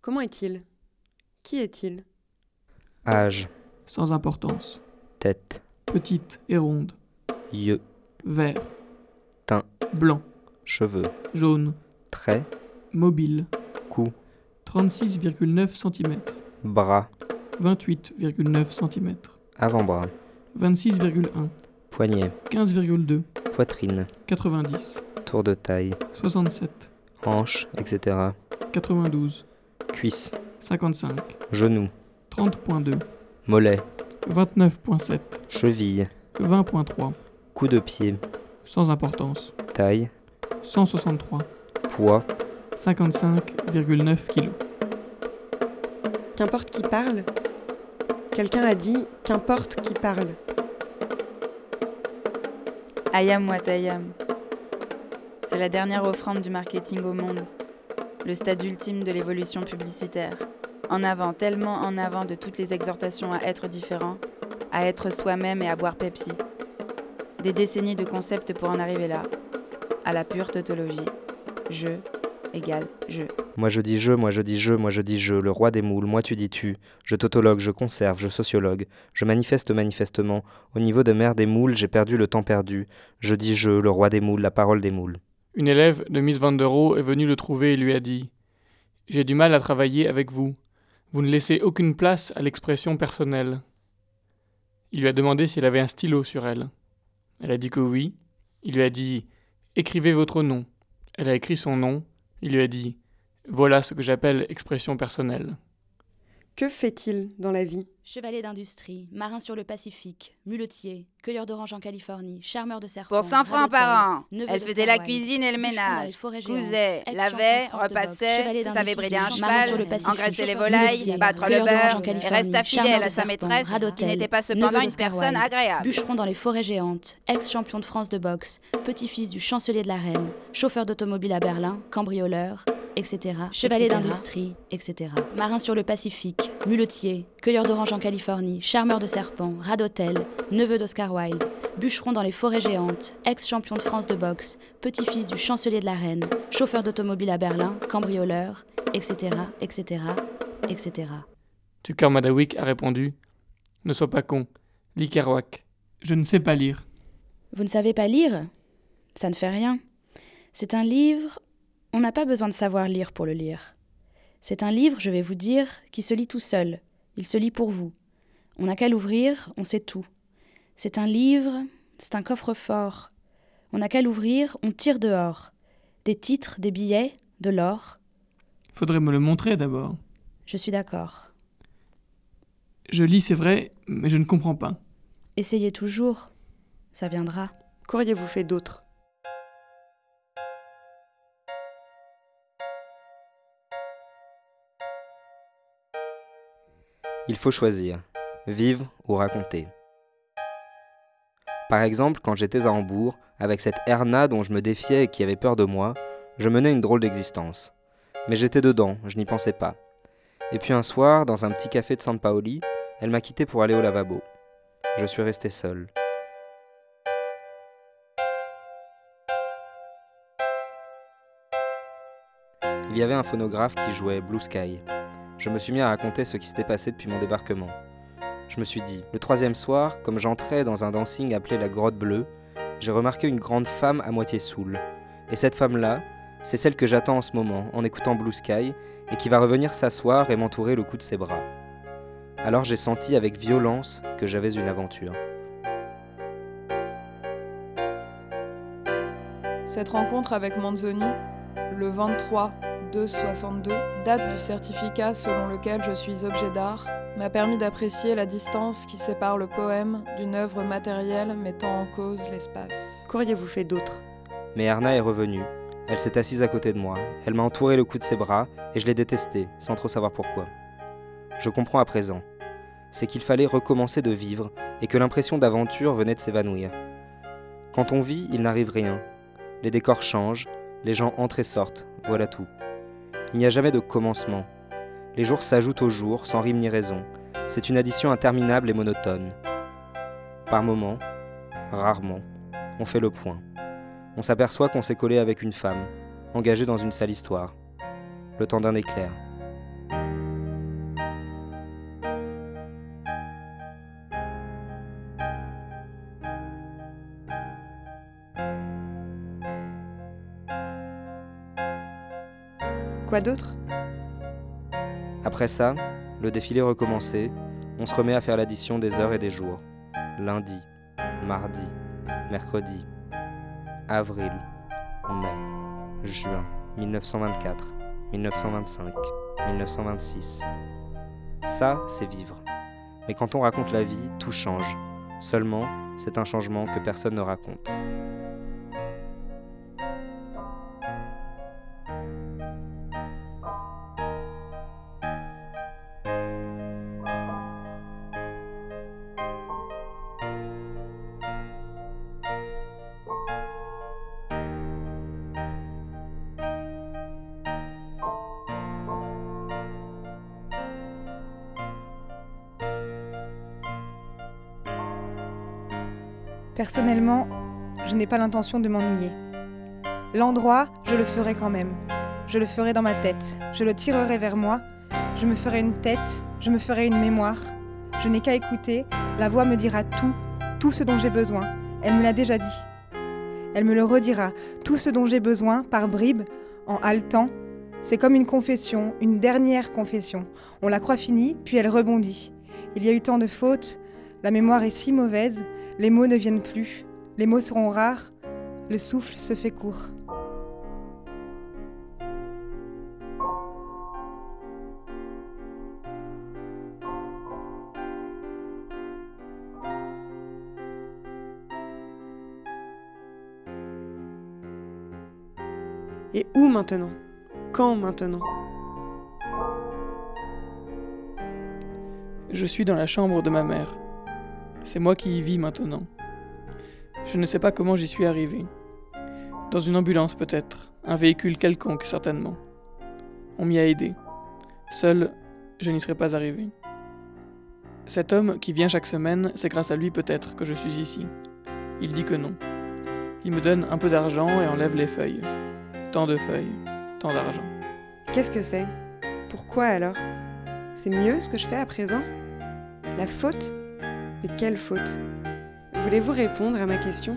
Comment est-il? Qui est-il? Âge, Sans importance. tête, Petite et ronde. yeux, Vert. Teint. Blanc. cheveux, Jaune. traits, Mobile. cou, 36,9 cm. bras, 28,9 cm. avant-bras, 26,1. poignet, 15,2. poitrine, 90. tour de taille, 67. hanche, etc. 92. Cuisse, 55. genou, 30.2. mollet, 29.7. cheville, 20.3. coup de pied, Sans importance. taille, 163. poids, 55,9 kg. Qu'importe qui parle Quelqu'un a dit qu'importe qui parle. Ayam Watayam. C'est la dernière offrande du marketing au monde. Le stade ultime de l'évolution publicitaire. En avant, tellement en avant de toutes les exhortations à être différent, à être soi-même et à boire Pepsi. Des décennies de concepts pour en arriver là. À la pure tautologie. Je égale je. Moi je dis je, moi je dis je, moi je dis je, le roi des moules, moi tu dis tu, je tautologue, je conserve, je sociologue, je manifeste manifestement, au niveau de mer des moules, j'ai perdu le temps perdu, je dis je, le roi des moules, la parole des moules. Une élève de Miss Van der est venue le trouver et lui a dit J'ai du mal à travailler avec vous. Vous ne laissez aucune place à l'expression personnelle. Il lui a demandé si elle avait un stylo sur elle. Elle a dit que oui. Il lui a dit Écrivez votre nom. Elle a écrit son nom. Il lui a dit Voilà ce que j'appelle expression personnelle. Que fait-il dans la vie? Chevalier d'industrie, marin sur le Pacifique, muletier, cueilleur d'oranges en Californie, charmeur de serpents. Pour 100 francs par an. Elle faisait la cuisine et le ménage. Cousait, lavait, repassait, savait brider un cheval, sur le Pacifique, engraissait les volailles, battre le beurre, en et Californie, resta fidèle à sa maîtresse, qui n'était pas cependant une personne agréable. Bûcheron dans les forêts géantes, ex-champion de France de boxe, petit-fils du chancelier de la reine, chauffeur d'automobile à Berlin, cambrioleur, etc. Chevalier d'industrie, etc. Marin sur le Pacifique, muletier, cueilleur d'oranges en Californie, charmeur de serpents, radotel, neveu d'Oscar Wilde, bûcheron dans les forêts géantes, ex-champion de France de boxe, petit-fils du chancelier de la reine, chauffeur d'automobile à Berlin, cambrioleur, etc., etc., etc. Tucker Madawick a répondu Ne sois pas con. Lis Kerouac. Je ne sais pas lire. Vous ne savez pas lire? Ça ne fait rien. C'est un livre, on n'a pas besoin de savoir lire pour le lire. C'est un livre, je vais vous dire, qui se lit tout seul. Il se lit pour vous. On n'a qu'à l'ouvrir, on sait tout. C'est un livre, c'est un coffre-fort. On n'a qu'à l'ouvrir, on tire dehors. Des titres, des billets, de l'or. Faudrait me le montrer d'abord. Je suis d'accord. Je lis, c'est vrai, mais je ne comprends pas. Essayez toujours. Ça viendra. Qu'auriez-vous fait d'autre? Il faut choisir, vivre ou raconter. Par exemple, quand j'étais à Hambourg, avec cette Erna dont je me défiais et qui avait peur de moi, je menais une drôle d'existence. Mais j'étais dedans, je n'y pensais pas. Et puis un soir, dans un petit café de San Paoli, elle m'a quitté pour aller au lavabo. Je suis resté seul. Il y avait un phonographe qui jouait Blue Sky. Je me suis mis à raconter ce qui s'était passé depuis mon débarquement. Je me suis dit, le troisième soir, comme j'entrais dans un dancing appelé la Grotte Bleue, j'ai remarqué une grande femme à moitié saoule. Et cette femme-là, c'est celle que j'attends en ce moment, en écoutant Blue Sky, et qui va revenir s'asseoir et m'entourer le cou de ses bras. Alors j'ai senti avec violence que j'avais une aventure. Cette rencontre avec Manzoni, le 23 2 62, date du certificat selon lequel je suis objet d'art, m'a permis d'apprécier la distance qui sépare le poème d'une œuvre matérielle mettant en cause l'espace. Qu'auriez-vous fait d'autre? Mais Erna est revenue. Elle s'est assise à côté de moi. Elle m'a entouré le cou de ses bras et je l'ai détestée, sans trop savoir pourquoi. Je comprends à présent. C'est qu'il fallait recommencer de vivre et que l'impression d'aventure venait de s'évanouir. Quand on vit, il n'arrive rien. Les décors changent, les gens entrent et sortent, voilà tout. Il n'y a jamais de commencement. Les jours s'ajoutent aux jours, sans rime ni raison. C'est une addition interminable et monotone. Par moments, rarement, on fait le point. On s'aperçoit qu'on s'est collé avec une femme, engagée dans une sale histoire. Le temps d'un éclair. Pas d'autre? Après ça, le défilé recommençait, on se remet à faire l'addition des heures et des jours. Lundi, mardi, mercredi, avril, mai, juin, 1924, 1925, 1926. Ça, c'est vivre. Mais quand on raconte la vie, tout change. Seulement, c'est un changement que personne ne raconte. Personnellement, je n'ai pas l'intention de m'ennuyer. L'endroit, je le ferai quand même. Je le ferai dans ma tête. Je le tirerai vers moi. Je me ferai une tête. Je me ferai une mémoire. Je n'ai qu'à écouter. La voix me dira tout, tout ce dont j'ai besoin. Elle me l'a déjà dit. Elle me le redira. Tout ce dont j'ai besoin, par bribes, en haletant. C'est comme une confession, une dernière confession. On la croit finie, puis elle rebondit. Il y a eu tant de fautes. La mémoire est si mauvaise. Les mots ne viennent plus, les mots seront rares, le souffle se fait court. Et où maintenant? Quand maintenant? Je suis dans la chambre de ma mère. C'est moi qui y vis maintenant. Je ne sais pas comment j'y suis arrivé. Dans une ambulance peut-être, un véhicule quelconque certainement. On m'y a aidé. Seul, je n'y serais pas arrivé. Cet homme qui vient chaque semaine, c'est grâce à lui peut-être que je suis ici. Il dit que non. Il me donne un peu d'argent et enlève les feuilles. Tant de feuilles, tant d'argent. Qu'est-ce que c'est? Pourquoi alors? C'est mieux ce que je fais à présent? La faute? Mais quelle faute. Voulez-vous répondre à ma question?